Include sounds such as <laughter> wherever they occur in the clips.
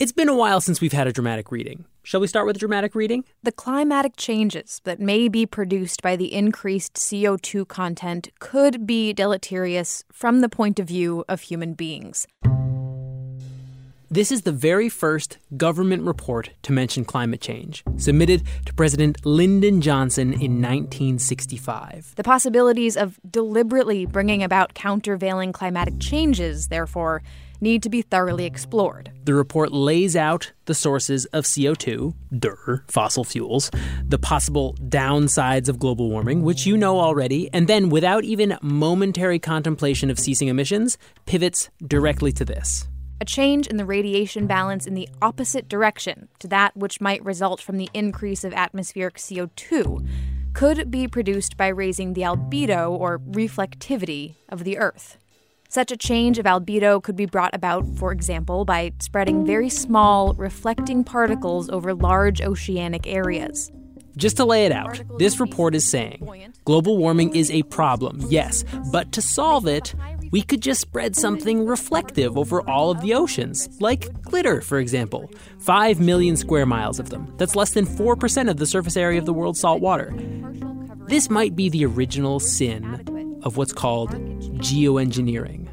It's been a while since we've had a dramatic reading. Shall we start with a dramatic reading? The climatic changes that may be produced by the increased CO2 content could be deleterious from the point of view of human beings. This is the very first government report to mention climate change, submitted to President Lyndon Johnson in 1965. The possibilities of deliberately bringing about countervailing climatic changes, therefore, need to be thoroughly explored. The report lays out the sources of CO2, der, fossil fuels, the possible downsides of global warming, which you know already, and then, without even momentary contemplation of ceasing emissions, pivots directly to this a change in the radiation balance in the opposite direction to that which might result from the increase of atmospheric CO2 could be produced by raising the albedo or reflectivity of the Earth. Such a change of albedo could be brought about, for example, by spreading very small, reflecting particles over large oceanic areas. Just to lay it out, this report is saying global warming is a problem, yes, but to solve it, we could just spread something reflective over all of the oceans, like glitter, for example. 5 million square miles of them. That's less than 4% of the surface area of the world's salt water. This might be the original sin of what's called geoengineering.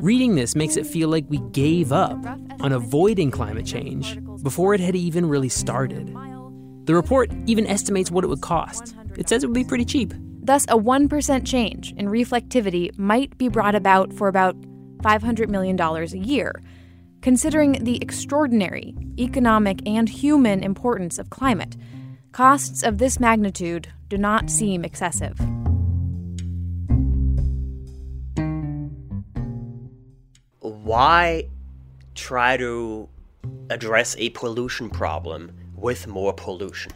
Reading this makes it feel like we gave up on avoiding climate change before it had even really started. The report even estimates what it would cost. It says it would be pretty cheap Thus, a 1% change in reflectivity might be brought about for about $500 million a year. Considering the extraordinary economic and human importance of climate, costs of this magnitude do not seem excessive. Why try to address a pollution problem with more pollution?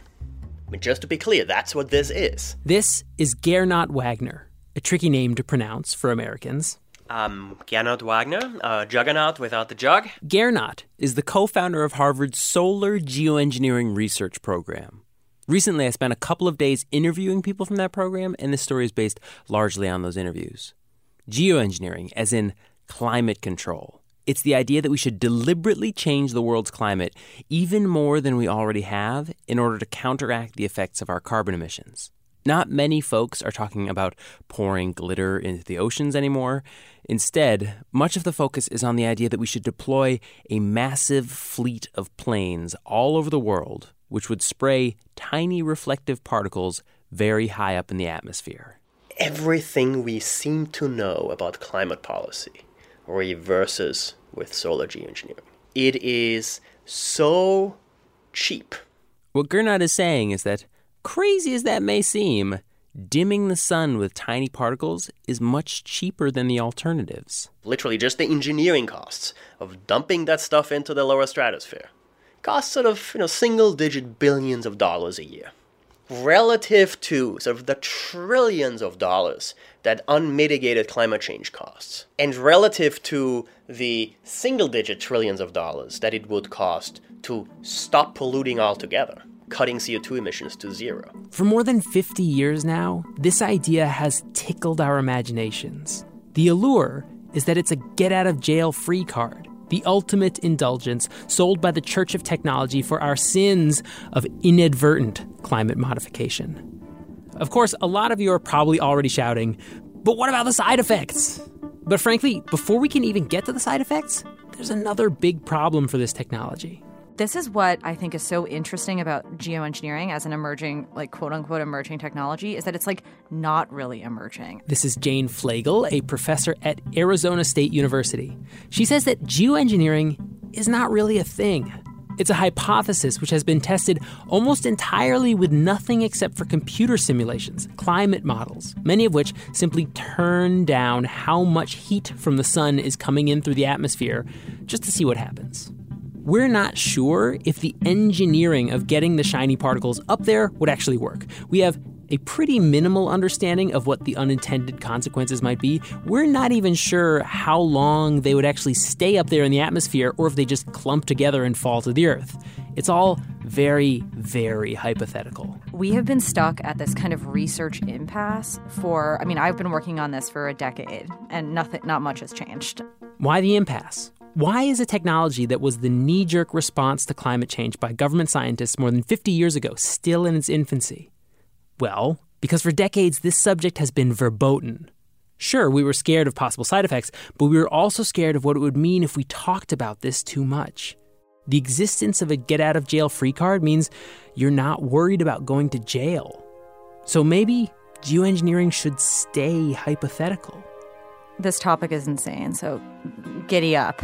I mean, just to be clear, that's what this is. This is Gernot Wagner, a tricky name to pronounce for Americans. Um, Gernot Wagner, uh, Juggernaut without the jug. Gernot is the co founder of Harvard's Solar Geoengineering Research Program. Recently, I spent a couple of days interviewing people from that program, and this story is based largely on those interviews. Geoengineering, as in climate control, it's the idea that we should deliberately change the world's climate even more than we already have in order to counteract the effects of our carbon emissions. Not many folks are talking about pouring glitter into the oceans anymore. Instead, much of the focus is on the idea that we should deploy a massive fleet of planes all over the world, which would spray tiny reflective particles very high up in the atmosphere. Everything we seem to know about climate policy reverses with solar geoengineering. It is so cheap. What Gernot is saying is that, crazy as that may seem, dimming the sun with tiny particles is much cheaper than the alternatives. Literally, just the engineering costs of dumping that stuff into the lower stratosphere costs sort of you know single digit billions of dollars a year relative to sort of the trillions of dollars that unmitigated climate change costs, and relative to the single digit trillions of dollars that it would cost to stop polluting altogether, cutting CO2 emissions to zero. For more than 50 years now, this idea has tickled our imaginations. The allure is that it's a get out of jail free card the ultimate indulgence sold by the Church of Technology for our sins of inadvertent climate modification. Of course, a lot of you are probably already shouting, but what about the side effects? But frankly, before we can even get to the side effects, there's another big problem for this technology. This is what I think is so interesting about geoengineering as an emerging, like quote unquote emerging technology, is that it's like not really emerging. This is Jane Flegal, a professor at Arizona State University. She says that geoengineering is not really a thing. It's a hypothesis which has been tested almost entirely with nothing except for computer simulations, climate models, many of which simply turn down how much heat from the sun is coming in through the atmosphere just to see what happens we're not sure if the engineering of getting the shiny particles up there would actually work. We have a pretty minimal understanding of what the unintended consequences might be. We're not even sure how long they would actually stay up there in the atmosphere or if they just clump together and fall to the earth. It's all very, very hypothetical. We have been stuck at this kind of research impasse for, I mean, I've been working on this for a decade and nothing, not much has changed. Why the impasse? Why is a technology that was the knee jerk response to climate change by government scientists more than 50 years ago still in its infancy? Well, because for decades this subject has been verboten. Sure, we were scared of possible side effects, but we were also scared of what it would mean if we talked about this too much. The existence of a get out of jail free card means you're not worried about going to jail. So maybe geoengineering should stay hypothetical. This topic is insane, so giddy up.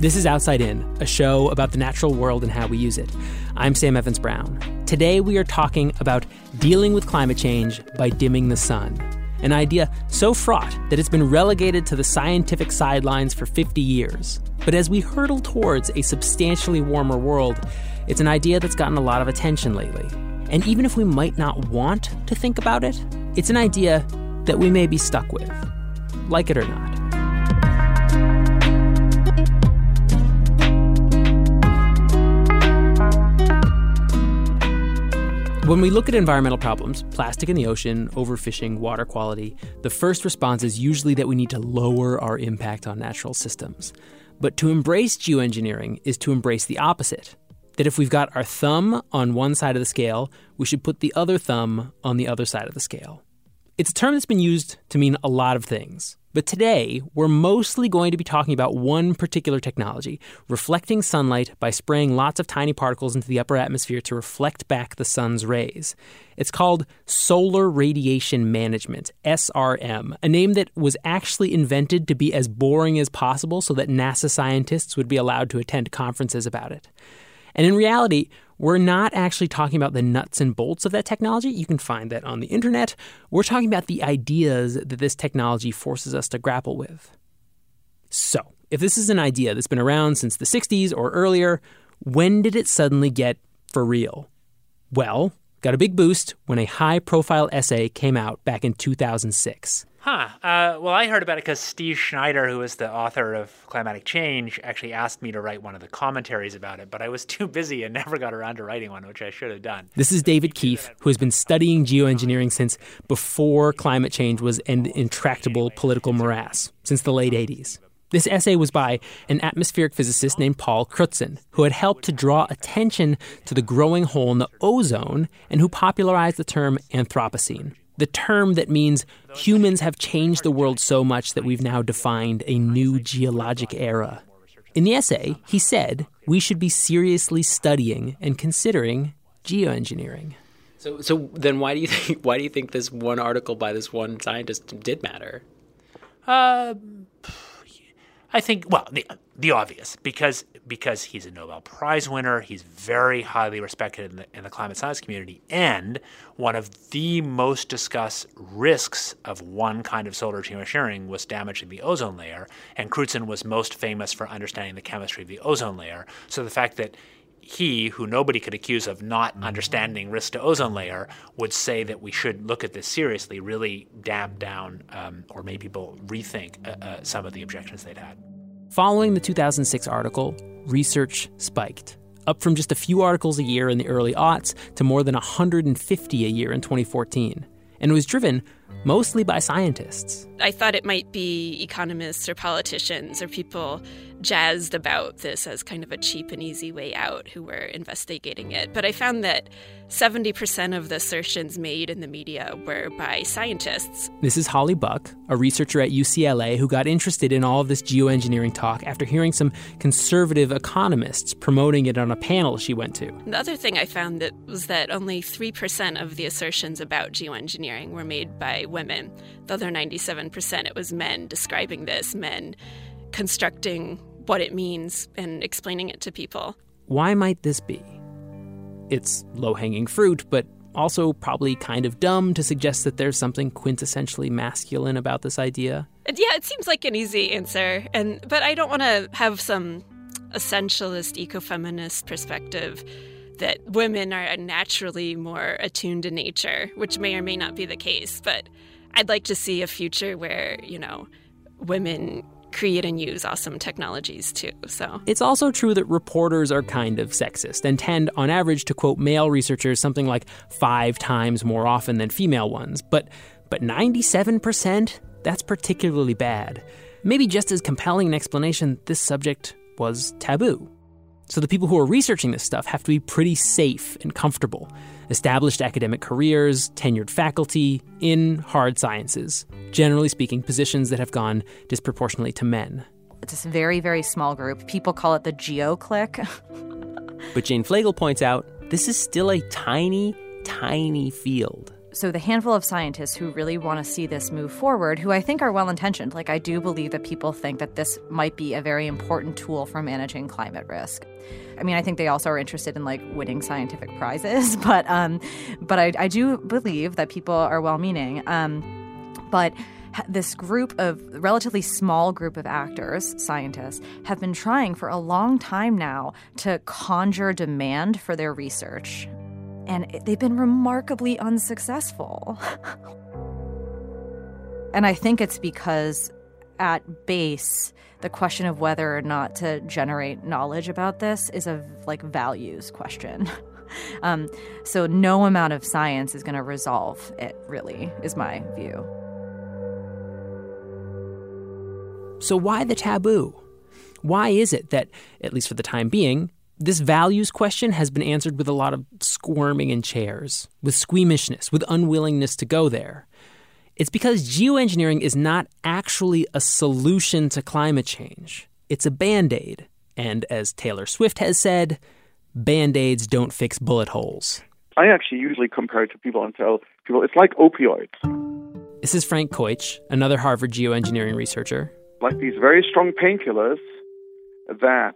This is Outside In, a show about the natural world and how we use it. I'm Sam Evans Brown. Today we are talking about dealing with climate change by dimming the sun, an idea so fraught that it's been relegated to the scientific sidelines for 50 years. But as we hurtle towards a substantially warmer world, it's an idea that's gotten a lot of attention lately. And even if we might not want to think about it, it's an idea that we may be stuck with, like it or not. When we look at environmental problems, plastic in the ocean, overfishing, water quality, the first response is usually that we need to lower our impact on natural systems. But to embrace geoengineering is to embrace the opposite. That if we've got our thumb on one side of the scale, we should put the other thumb on the other side of the scale. It's a term that's been used to mean a lot of things. But today, we're mostly going to be talking about one particular technology, reflecting sunlight by spraying lots of tiny particles into the upper atmosphere to reflect back the sun's rays. It's called Solar Radiation Management, SRM, a name that was actually invented to be as boring as possible so that NASA scientists would be allowed to attend conferences about it. And in reality, we're not actually talking about the nuts and bolts of that technology. You can find that on the internet. We're talking about the ideas that this technology forces us to grapple with. So, if this is an idea that's been around since the 60s or earlier, when did it suddenly get for real? Well, got a big boost when a high profile essay came out back in 2006. Huh. Uh, well, I heard about it because Steve Schneider, who is the author of Climatic Change, actually asked me to write one of the commentaries about it, but I was <laughs> too busy and never got around to writing one, which I should have done. This is David Keith, who has been studying geoengineering since before climate change was an intractable political morass, since the late 80s. This essay was by an atmospheric physicist named Paul Crutzen, who had helped to draw attention to the growing hole in the ozone and who popularized the term Anthropocene the term that means humans have changed the world so much that we've now defined a new geologic era. In the essay, he said we should be seriously studying and considering geoengineering. So, so then why do you think why do you think this one article by this one scientist did matter? Uh, I think well the the obvious because because he's a Nobel Prize winner, he's very highly respected in the, in the climate science community, and one of the most discussed risks of one kind of solar geoengineering was damaging the ozone layer, and Crutzen was most famous for understanding the chemistry of the ozone layer. So the fact that he, who nobody could accuse of not understanding risk to ozone layer, would say that we should look at this seriously, really damp down um, or make people rethink uh, uh, some of the objections they'd had. Following the 2006 article, research spiked, up from just a few articles a year in the early aughts to more than 150 a year in 2014. And it was driven mostly by scientists. I thought it might be economists or politicians or people jazzed about this as kind of a cheap and easy way out who were investigating it. But I found that 70% of the assertions made in the media were by scientists. This is Holly Buck, a researcher at UCLA who got interested in all of this geoengineering talk after hearing some conservative economists promoting it on a panel she went to. The other thing I found that was that only 3% of the assertions about geoengineering were made by women. The other 97% it was men describing this, men constructing what it means and explaining it to people. Why might this be? It's low hanging fruit, but also probably kind of dumb to suggest that there's something quintessentially masculine about this idea. Yeah, it seems like an easy answer, and but I don't want to have some essentialist ecofeminist perspective that women are naturally more attuned to nature, which may or may not be the case, but I'd like to see a future where, you know, women create and use awesome technologies too. So It's also true that reporters are kind of sexist and tend, on average, to quote male researchers something like five times more often than female ones. But but 97%? That's particularly bad. Maybe just as compelling an explanation, this subject was taboo. So the people who are researching this stuff have to be pretty safe and comfortable. Established academic careers, tenured faculty in hard sciences. Generally speaking, positions that have gone disproportionately to men. It's this very, very small group. People call it the geo clique. <laughs> But Jane Flegal points out this is still a tiny, tiny field. So, the handful of scientists who really want to see this move forward, who I think are well intentioned, like I do believe that people think that this might be a very important tool for managing climate risk. I mean, I think they also are interested in like winning scientific prizes, <laughs> but um, but I, I do believe that people are well meaning. Um, but this group of relatively small group of actors, scientists, have been trying for a long time now to conjure demand for their research and they've been remarkably unsuccessful. <laughs> and I think it's because at base, the question of whether or not to generate knowledge about this is a like values question. <laughs> um, so no amount of science is going to resolve it. Really, is my view. So why the taboo? Why is it that, at least for the time being, this values question has been answered with a lot of squirming in chairs, with squeamishness, with unwillingness to go there. It's because geoengineering is not actually a solution to climate change. It's a band aid. And as Taylor Swift has said, band aids don't fix bullet holes. I actually usually compare it to people and tell people it's like opioids. This is Frank Keutsch, another Harvard geoengineering researcher. Like these very strong painkillers that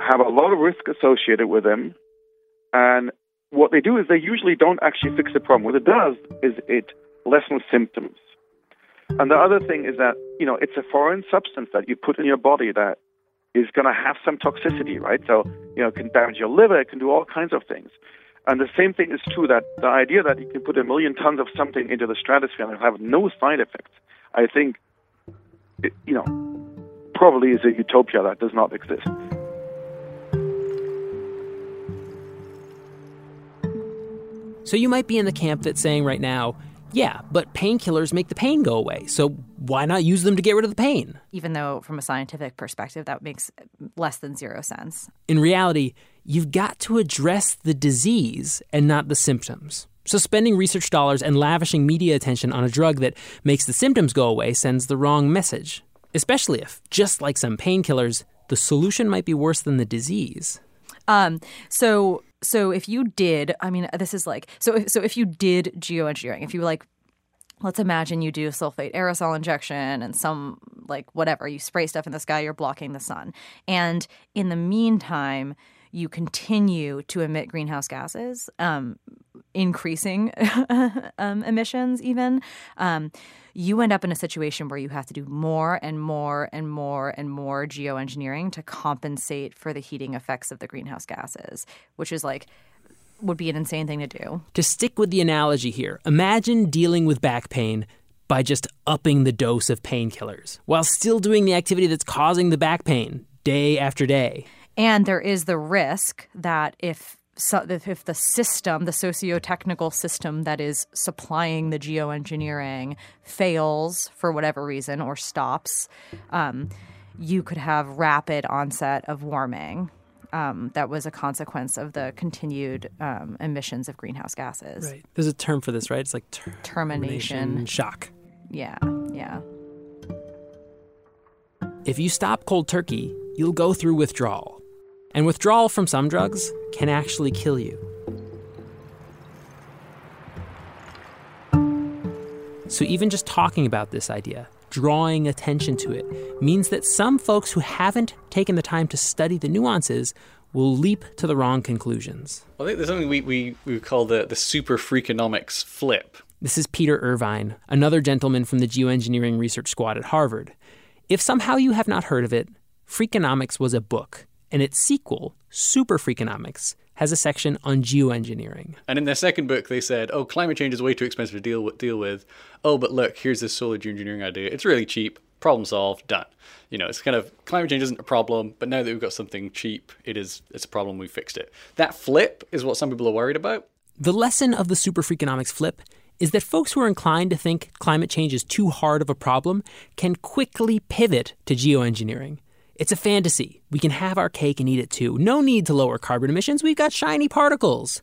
have a lot of risk associated with them. And what they do is they usually don't actually fix the problem. What it does is it lessens symptoms. And the other thing is that, you know, it's a foreign substance that you put in your body that is going to have some toxicity, right? So, you know, it can damage your liver, it can do all kinds of things. And the same thing is true that the idea that you can put a million tons of something into the stratosphere and have no side effects, I think, you know, probably is a utopia that does not exist. So you might be in the camp that's saying right now, yeah, but painkillers make the pain go away. So why not use them to get rid of the pain? Even though, from a scientific perspective, that makes less than zero sense. In reality, you've got to address the disease and not the symptoms. So spending research dollars and lavishing media attention on a drug that makes the symptoms go away sends the wrong message. Especially if, just like some painkillers, the solution might be worse than the disease. Um, so so if you did, I mean, this is like so. So if you did geoengineering, if you like, let's imagine you do sulfate aerosol injection and some like whatever you spray stuff in the sky, you're blocking the sun, and in the meantime, you continue to emit greenhouse gases, um, increasing <laughs> um, emissions even. Um, you end up in a situation where you have to do more and more and more and more geoengineering to compensate for the heating effects of the greenhouse gases, which is like would be an insane thing to do. To stick with the analogy here, imagine dealing with back pain by just upping the dose of painkillers while still doing the activity that's causing the back pain day after day. And there is the risk that if so if the system, the socio-technical system that is supplying the geoengineering fails for whatever reason or stops, um, you could have rapid onset of warming. Um, that was a consequence of the continued um, emissions of greenhouse gases. Right. There's a term for this, right? It's like ter- termination. termination shock. Yeah, yeah. If you stop cold turkey, you'll go through withdrawal. And withdrawal from some drugs can actually kill you. So, even just talking about this idea, drawing attention to it, means that some folks who haven't taken the time to study the nuances will leap to the wrong conclusions. I think there's something we, we, we call the, the super freakonomics flip. This is Peter Irvine, another gentleman from the Geoengineering Research Squad at Harvard. If somehow you have not heard of it, Freakonomics was a book, and its sequel, Super Freakonomics, has a section on geoengineering. And in their second book, they said, "Oh, climate change is way too expensive to deal with. Deal with. Oh, but look, here's this solar geoengineering idea. It's really cheap. problem solved, done. You know, it's kind of climate change isn't a problem, but now that we've got something cheap, it is it's a problem. We fixed it. That flip is what some people are worried about. The lesson of the super freakonomics flip is that folks who are inclined to think climate change is too hard of a problem can quickly pivot to geoengineering. It's a fantasy. We can have our cake and eat it too. No need to lower carbon emissions. We've got shiny particles.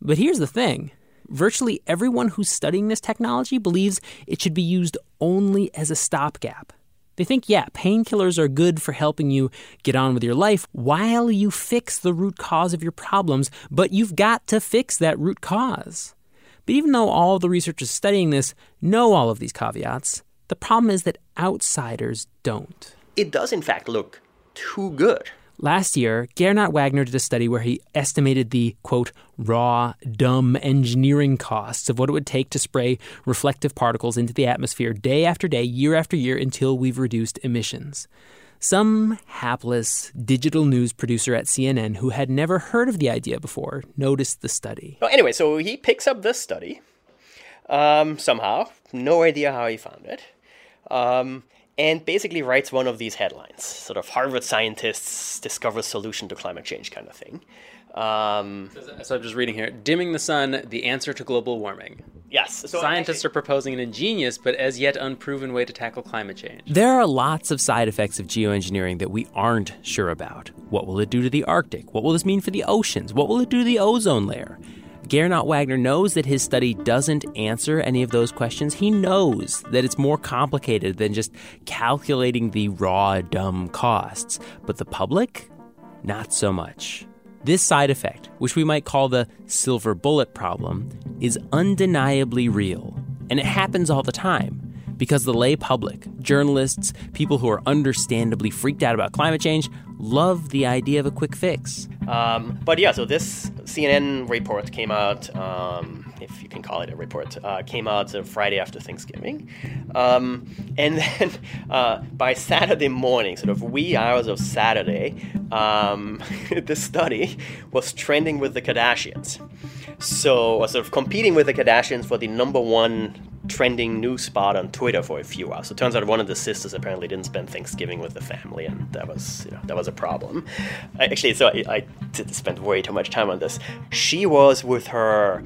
But here's the thing virtually everyone who's studying this technology believes it should be used only as a stopgap. They think, yeah, painkillers are good for helping you get on with your life while you fix the root cause of your problems, but you've got to fix that root cause. But even though all of the researchers studying this know all of these caveats, the problem is that outsiders don't. It does, in fact, look too good. Last year, Gernot Wagner did a study where he estimated the, quote, raw, dumb engineering costs of what it would take to spray reflective particles into the atmosphere day after day, year after year, until we've reduced emissions. Some hapless digital news producer at CNN who had never heard of the idea before noticed the study. Well, anyway, so he picks up this study um, somehow. No idea how he found it. Um, and basically writes one of these headlines, sort of Harvard scientists discover solution to climate change kind of thing. Um, so I'm just reading here. Dimming the sun, the answer to global warming. Yes. So Scientists actually, are proposing an ingenious but as yet unproven way to tackle climate change. There are lots of side effects of geoengineering that we aren't sure about. What will it do to the Arctic? What will this mean for the oceans? What will it do to the ozone layer? Gernot Wagner knows that his study doesn't answer any of those questions. He knows that it's more complicated than just calculating the raw, dumb costs. But the public? Not so much. This side effect, which we might call the silver bullet problem, is undeniably real. And it happens all the time because the lay public, journalists, people who are understandably freaked out about climate change, love the idea of a quick fix. Um, but yeah, so this CNN report came out, um, if you can call it a report, uh, came out uh, Friday after Thanksgiving. Um, and <laughs> then uh, by Saturday morning, sort of wee hours of Saturday, um, <laughs> this study was trending with the Kardashians. So, uh, sort of competing with the Kardashians for the number one trending news spot on Twitter for a few hours. So it turns out one of the sisters apparently didn't spend Thanksgiving with the family, and that was you know that was a problem. I, actually, so I, I spend way too much time on this. She was with her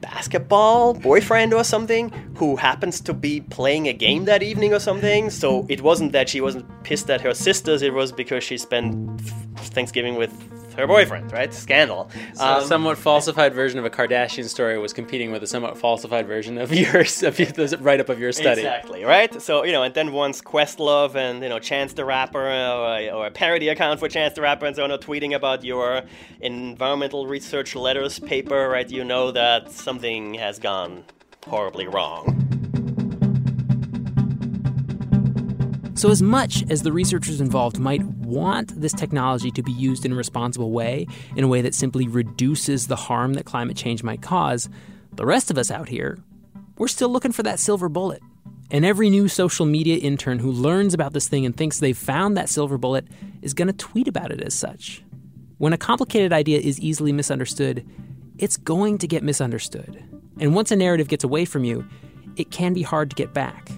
basketball boyfriend or something who happens to be playing a game that evening or something. So it wasn't that she wasn't pissed at her sisters, it was because she spent Thanksgiving with her boyfriend, right? Scandal. So um, a somewhat falsified version of a Kardashian story was competing with a somewhat falsified version of <laughs> yours, of the write up of your study. Exactly, right? So, you know, and then once Questlove and, you know, Chance the Rapper or, or a parody account for Chance the Rapper and so on are tweeting about your environmental research letters paper, right, you know that something has gone horribly wrong. So, as much as the researchers involved might want this technology to be used in a responsible way, in a way that simply reduces the harm that climate change might cause, the rest of us out here, we're still looking for that silver bullet. And every new social media intern who learns about this thing and thinks they've found that silver bullet is going to tweet about it as such. When a complicated idea is easily misunderstood, it's going to get misunderstood. And once a narrative gets away from you, it can be hard to get back.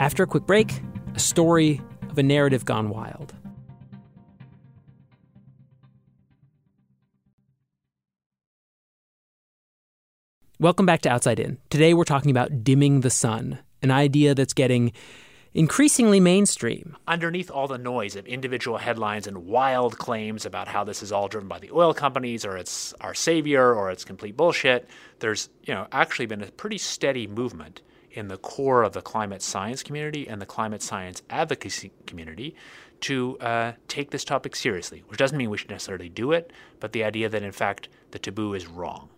After a quick break, a story of a narrative gone wild. Welcome back to Outside In. Today we're talking about dimming the sun, an idea that's getting increasingly mainstream. Underneath all the noise of individual headlines and wild claims about how this is all driven by the oil companies or it's our savior or it's complete bullshit, there's, you know, actually been a pretty steady movement in the core of the climate science community and the climate science advocacy community to uh, take this topic seriously, which doesn't mean we should necessarily do it, but the idea that in fact the taboo is wrong.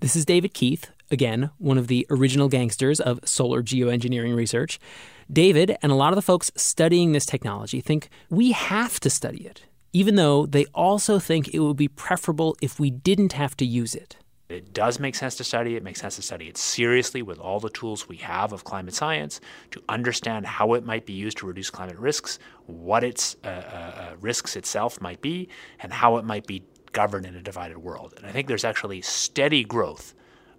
This is David Keith, again, one of the original gangsters of solar geoengineering research. David and a lot of the folks studying this technology think we have to study it, even though they also think it would be preferable if we didn't have to use it. It does make sense to study. It makes sense to study it seriously with all the tools we have of climate science to understand how it might be used to reduce climate risks, what its uh, uh, uh, risks itself might be, and how it might be governed in a divided world. And I think there's actually steady growth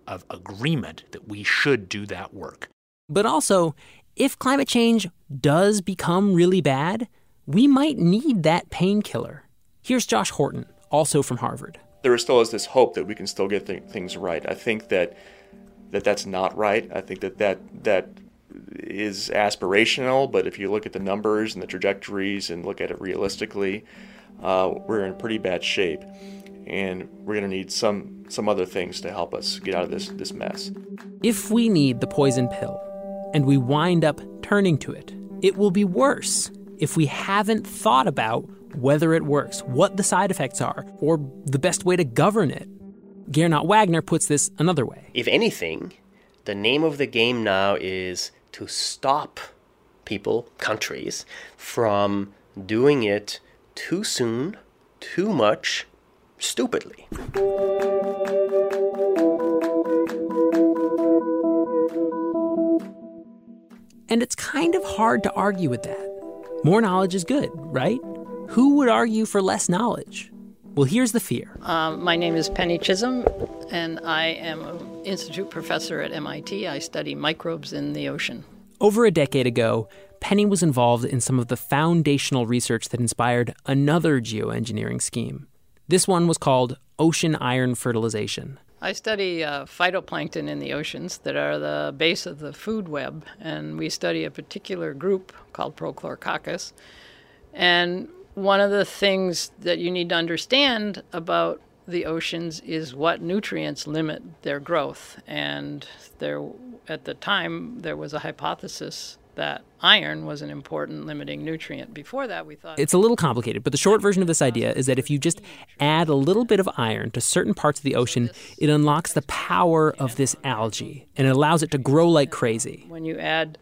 of agreement that we should do that work. But also, if climate change does become really bad, we might need that painkiller. Here's Josh Horton, also from Harvard. There still is this hope that we can still get th- things right. I think that that that's not right. I think that that that is aspirational, but if you look at the numbers and the trajectories and look at it realistically, uh, we're in pretty bad shape, and we're going to need some some other things to help us get out of this this mess. If we need the poison pill, and we wind up turning to it, it will be worse if we haven't thought about whether it works, what the side effects are, or the best way to govern it. Gernot Wagner puts this another way. If anything, the name of the game now is to stop people, countries, from doing it too soon, too much, stupidly. And it's kind of hard to argue with that. More knowledge is good, right? Who would argue for less knowledge? Well, here's the fear. Um, my name is Penny Chisholm, and I am an institute professor at MIT. I study microbes in the ocean. Over a decade ago, Penny was involved in some of the foundational research that inspired another geoengineering scheme. This one was called ocean iron fertilization. I study uh, phytoplankton in the oceans that are the base of the food web, and we study a particular group called Prochlorococcus. And one of the things that you need to understand about the oceans is what nutrients limit their growth. And there, at the time, there was a hypothesis that iron was an important limiting nutrient. Before that, we thought it's a little complicated, but the short version of this idea is that if you just add a little bit of iron to certain parts of the ocean, it unlocks the power of this algae and it allows it to grow like crazy. When you add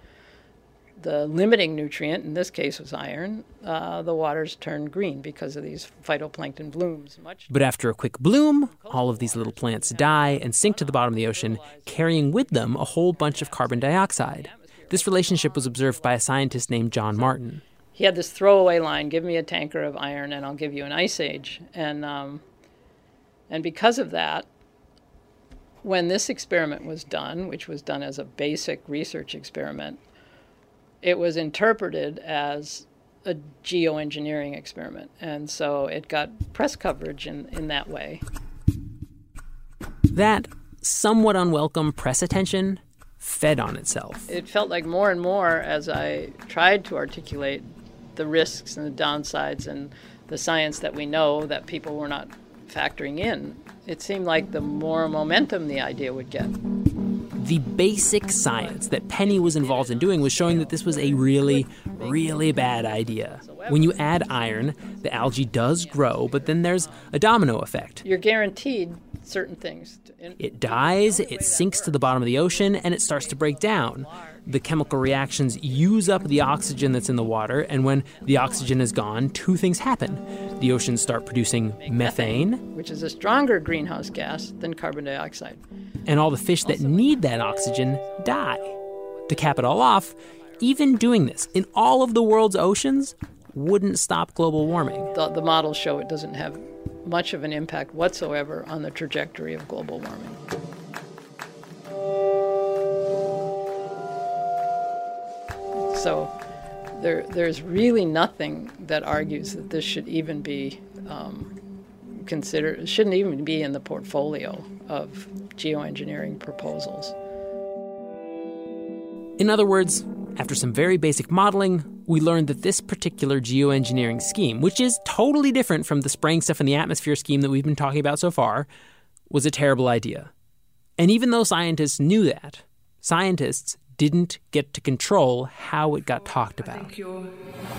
the limiting nutrient, in this case was iron, uh, the waters turn green because of these phytoplankton blooms. Much but after a quick bloom, all of these little plants die and sink to the bottom of the ocean, carrying with them a whole bunch of carbon dioxide. This relationship was observed by a scientist named John Martin. He had this throwaway line give me a tanker of iron and I'll give you an ice age. And, um, and because of that, when this experiment was done, which was done as a basic research experiment, it was interpreted as a geoengineering experiment. And so it got press coverage in, in that way. That somewhat unwelcome press attention fed on itself. It felt like more and more as I tried to articulate the risks and the downsides and the science that we know that people were not factoring in, it seemed like the more momentum the idea would get. The basic science that Penny was involved in doing was showing that this was a really, really bad idea. When you add iron, the algae does grow, but then there's a domino effect. You're guaranteed certain things. It dies, it sinks to the bottom of the ocean, and it starts to break down. The chemical reactions use up the oxygen that's in the water, and when the oxygen is gone, two things happen. The oceans start producing methane, which is a stronger greenhouse gas than carbon dioxide. And all the fish that need that oxygen die. To cap it all off, even doing this in all of the world's oceans wouldn't stop global warming. The, the models show it doesn't have much of an impact whatsoever on the trajectory of global warming. So there, there's really nothing that argues that this should even be um, considered, shouldn't even be in the portfolio of geoengineering proposals. In other words, after some very basic modeling, we learned that this particular geoengineering scheme, which is totally different from the spraying stuff in the atmosphere scheme that we've been talking about so far, was a terrible idea. And even though scientists knew that, scientists didn't get to control how it got talked about. Thank your,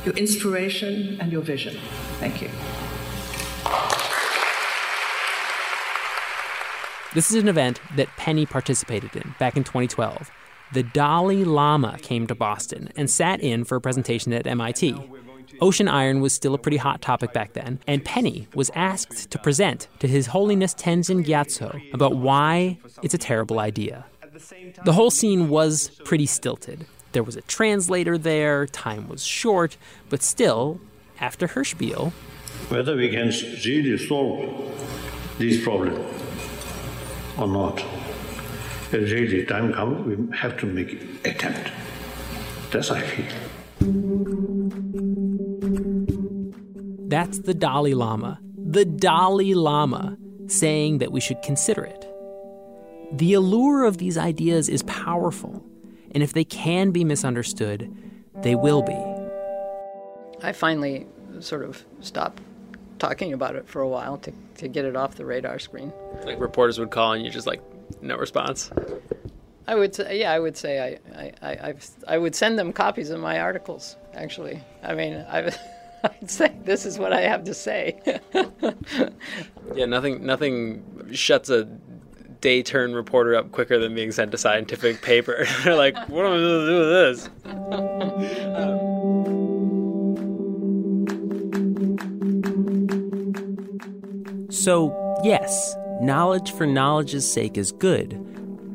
your inspiration and your vision. Thank you. This is an event that Penny participated in back in 2012 the Dalai Lama came to Boston and sat in for a presentation at MIT. Ocean iron was still a pretty hot topic back then, and Penny was asked to present to His Holiness Tenzin Gyatso about why it's a terrible idea. The whole scene was pretty stilted. There was a translator there, time was short, but still, after her spiel, whether we can really solve these problems or not really time comes, we have to make attempt. That's I feel. That's the Dalai Lama, the Dalai Lama, saying that we should consider it. The allure of these ideas is powerful, and if they can be misunderstood, they will be. I finally sort of stopped talking about it for a while to, to get it off the radar screen. Like reporters would call and you're just like no response. I would say, yeah, I would say I, I, I, I've, I would send them copies of my articles. Actually, I mean, I, <laughs> I'd say this is what I have to say. <laughs> yeah, nothing, nothing shuts a day turn reporter up quicker than being sent a scientific paper. <laughs> They're like, what am I going to do with this? So, yes, knowledge for knowledge's sake is good,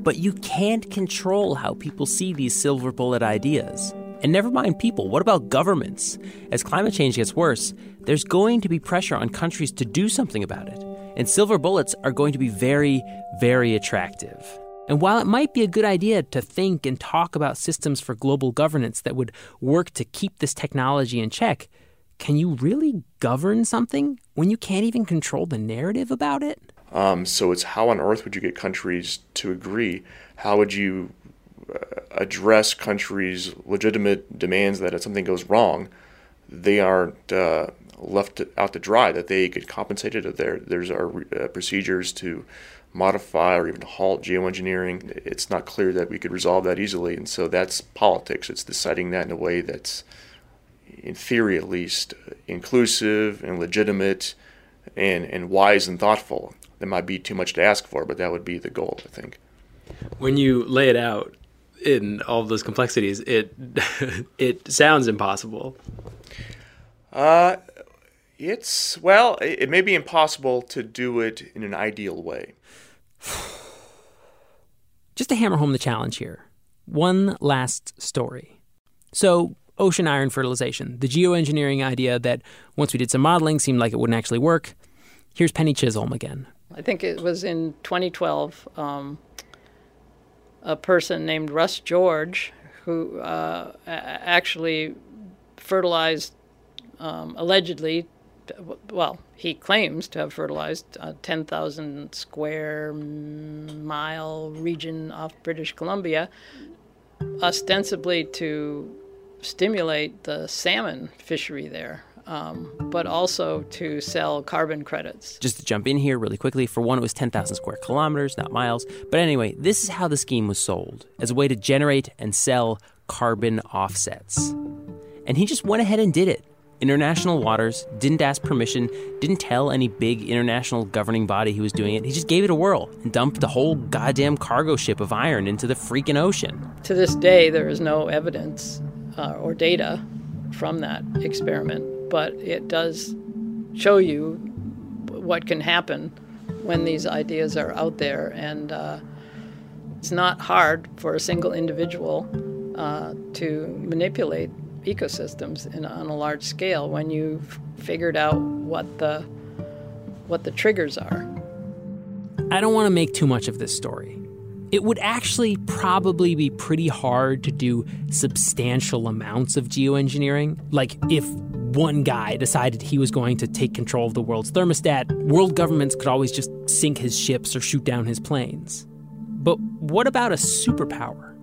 but you can't control how people see these silver bullet ideas. And never mind people, what about governments? As climate change gets worse, there's going to be pressure on countries to do something about it. And silver bullets are going to be very, very attractive. And while it might be a good idea to think and talk about systems for global governance that would work to keep this technology in check, can you really govern something when you can't even control the narrative about it? Um, so it's how on earth would you get countries to agree? How would you uh, address countries' legitimate demands that if something goes wrong, they aren't uh, left out to dry, that they get compensated, that there, there's our uh, procedures to modify or even halt geoengineering. It's not clear that we could resolve that easily, and so that's politics. It's deciding that in a way that's in theory at least, inclusive and legitimate and, and wise and thoughtful. That might be too much to ask for, but that would be the goal, I think. When you lay it out in all of those complexities, it <laughs> it sounds impossible. Uh, it's well, it, it may be impossible to do it in an ideal way. <sighs> Just to hammer home the challenge here, one last story. So, ocean iron fertilization, the geoengineering idea that once we did some modeling seemed like it wouldn't actually work. Here's Penny Chisholm again. I think it was in 2012. Um, a person named Russ George, who uh, actually fertilized, um, allegedly, well, he claims to have fertilized a 10,000 square mile region off British Columbia, ostensibly to stimulate the salmon fishery there. Um, but also to sell carbon credits. Just to jump in here really quickly, for one, it was 10,000 square kilometers, not miles. But anyway, this is how the scheme was sold as a way to generate and sell carbon offsets. And he just went ahead and did it. International waters, didn't ask permission, didn't tell any big international governing body he was doing it. He just gave it a whirl and dumped a whole goddamn cargo ship of iron into the freaking ocean. To this day, there is no evidence uh, or data from that experiment, but it does show you what can happen when these ideas are out there. And uh, it's not hard for a single individual uh, to manipulate ecosystems in, on a large scale when you've figured out what the what the triggers are. I don't want to make too much of this story. It would actually probably be pretty hard to do substantial amounts of geoengineering. Like, if one guy decided he was going to take control of the world's thermostat, world governments could always just sink his ships or shoot down his planes. But what about a superpower?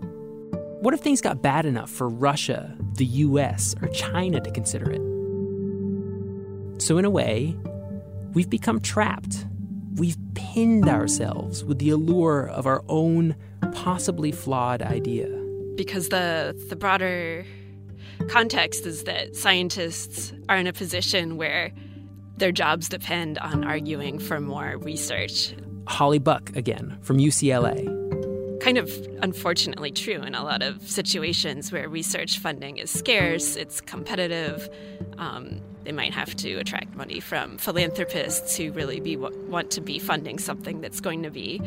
What if things got bad enough for Russia, the US, or China to consider it? So, in a way, we've become trapped we've pinned ourselves with the allure of our own possibly flawed idea. Because the the broader context is that scientists are in a position where their jobs depend on arguing for more research. Holly Buck again from UCLA. Kind of unfortunately true in a lot of situations where research funding is scarce, it's competitive. Um, they might have to attract money from philanthropists who really be want to be funding something that's going to be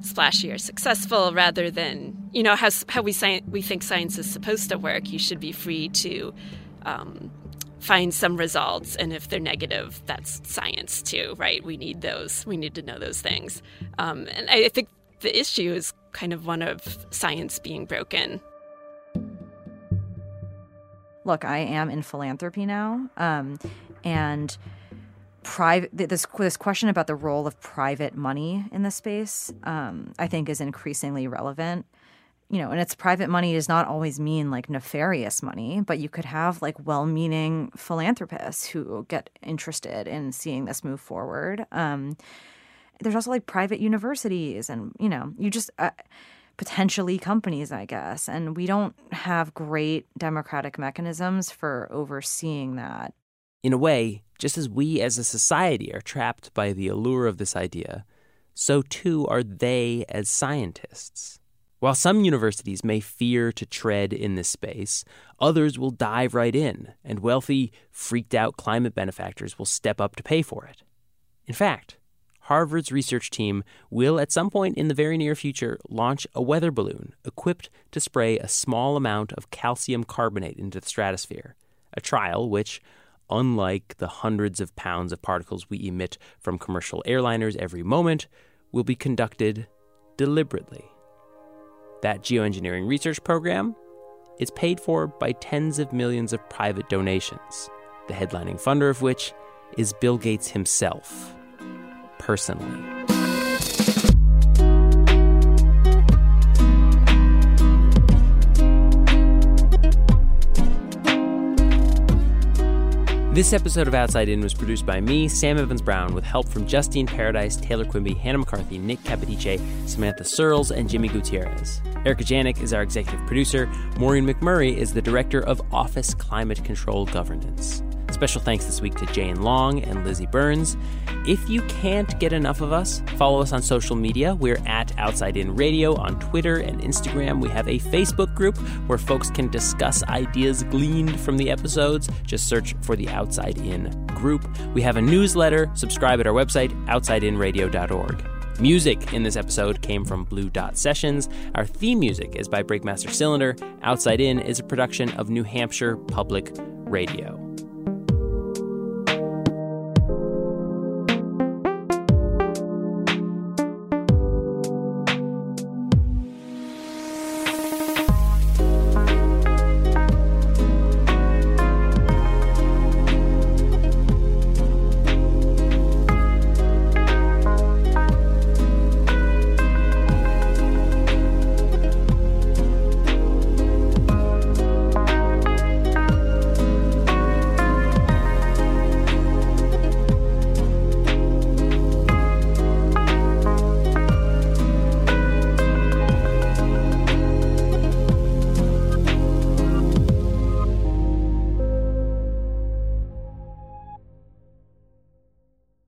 splashy or successful rather than you know how, how we sci- we think science is supposed to work you should be free to um, find some results and if they're negative that's science too right we need those we need to know those things um, and I think the issue is kind of one of science being broken. Look, I am in philanthropy now, um, and private this this question about the role of private money in the space, um, I think, is increasingly relevant. You know, and it's private money does not always mean like nefarious money, but you could have like well-meaning philanthropists who get interested in seeing this move forward. Um, there's also like private universities, and you know, you just. Uh, potentially companies, I guess. And we don't have great democratic mechanisms for overseeing that. In a way, just as we as a society are trapped by the allure of this idea, so too are they as scientists. While some universities may fear to tread in this space, others will dive right in, and wealthy, freaked out climate benefactors will step up to pay for it. In fact, Harvard's research team will, at some point in the very near future, launch a weather balloon equipped to spray a small amount of calcium carbonate into the stratosphere, a trial which, unlike the hundreds of pounds of particles we emit from commercial airliners every moment, will be conducted deliberately. That geoengineering research program is paid for by tens of millions of private donations, the headlining funder of which is Bill Gates himself personally. This episode of Outside In was produced by me, Sam Evans Brown, with help from Justine Paradis, Taylor Quimby, Hannah McCarthy, Nick Capodice, Samantha Searles, and Jimmy Gutierrez. Erika Janik is our executive producer. Maureen McMurray is the director of Office Climate Control Governance. Special thanks this week to Jane Long and Lizzie Burns. If you can't get enough of us, follow us on social media. We're at Outside In Radio on Twitter and Instagram. We have a Facebook group where folks can discuss ideas gleaned from the episodes. Just search for the Outside In group. We have a newsletter. Subscribe at our website, outsideinradio.org. Music in this episode came from Blue Dot Sessions. Our theme music is by Breakmaster Cylinder. Outside In is a production of New Hampshire Public Radio.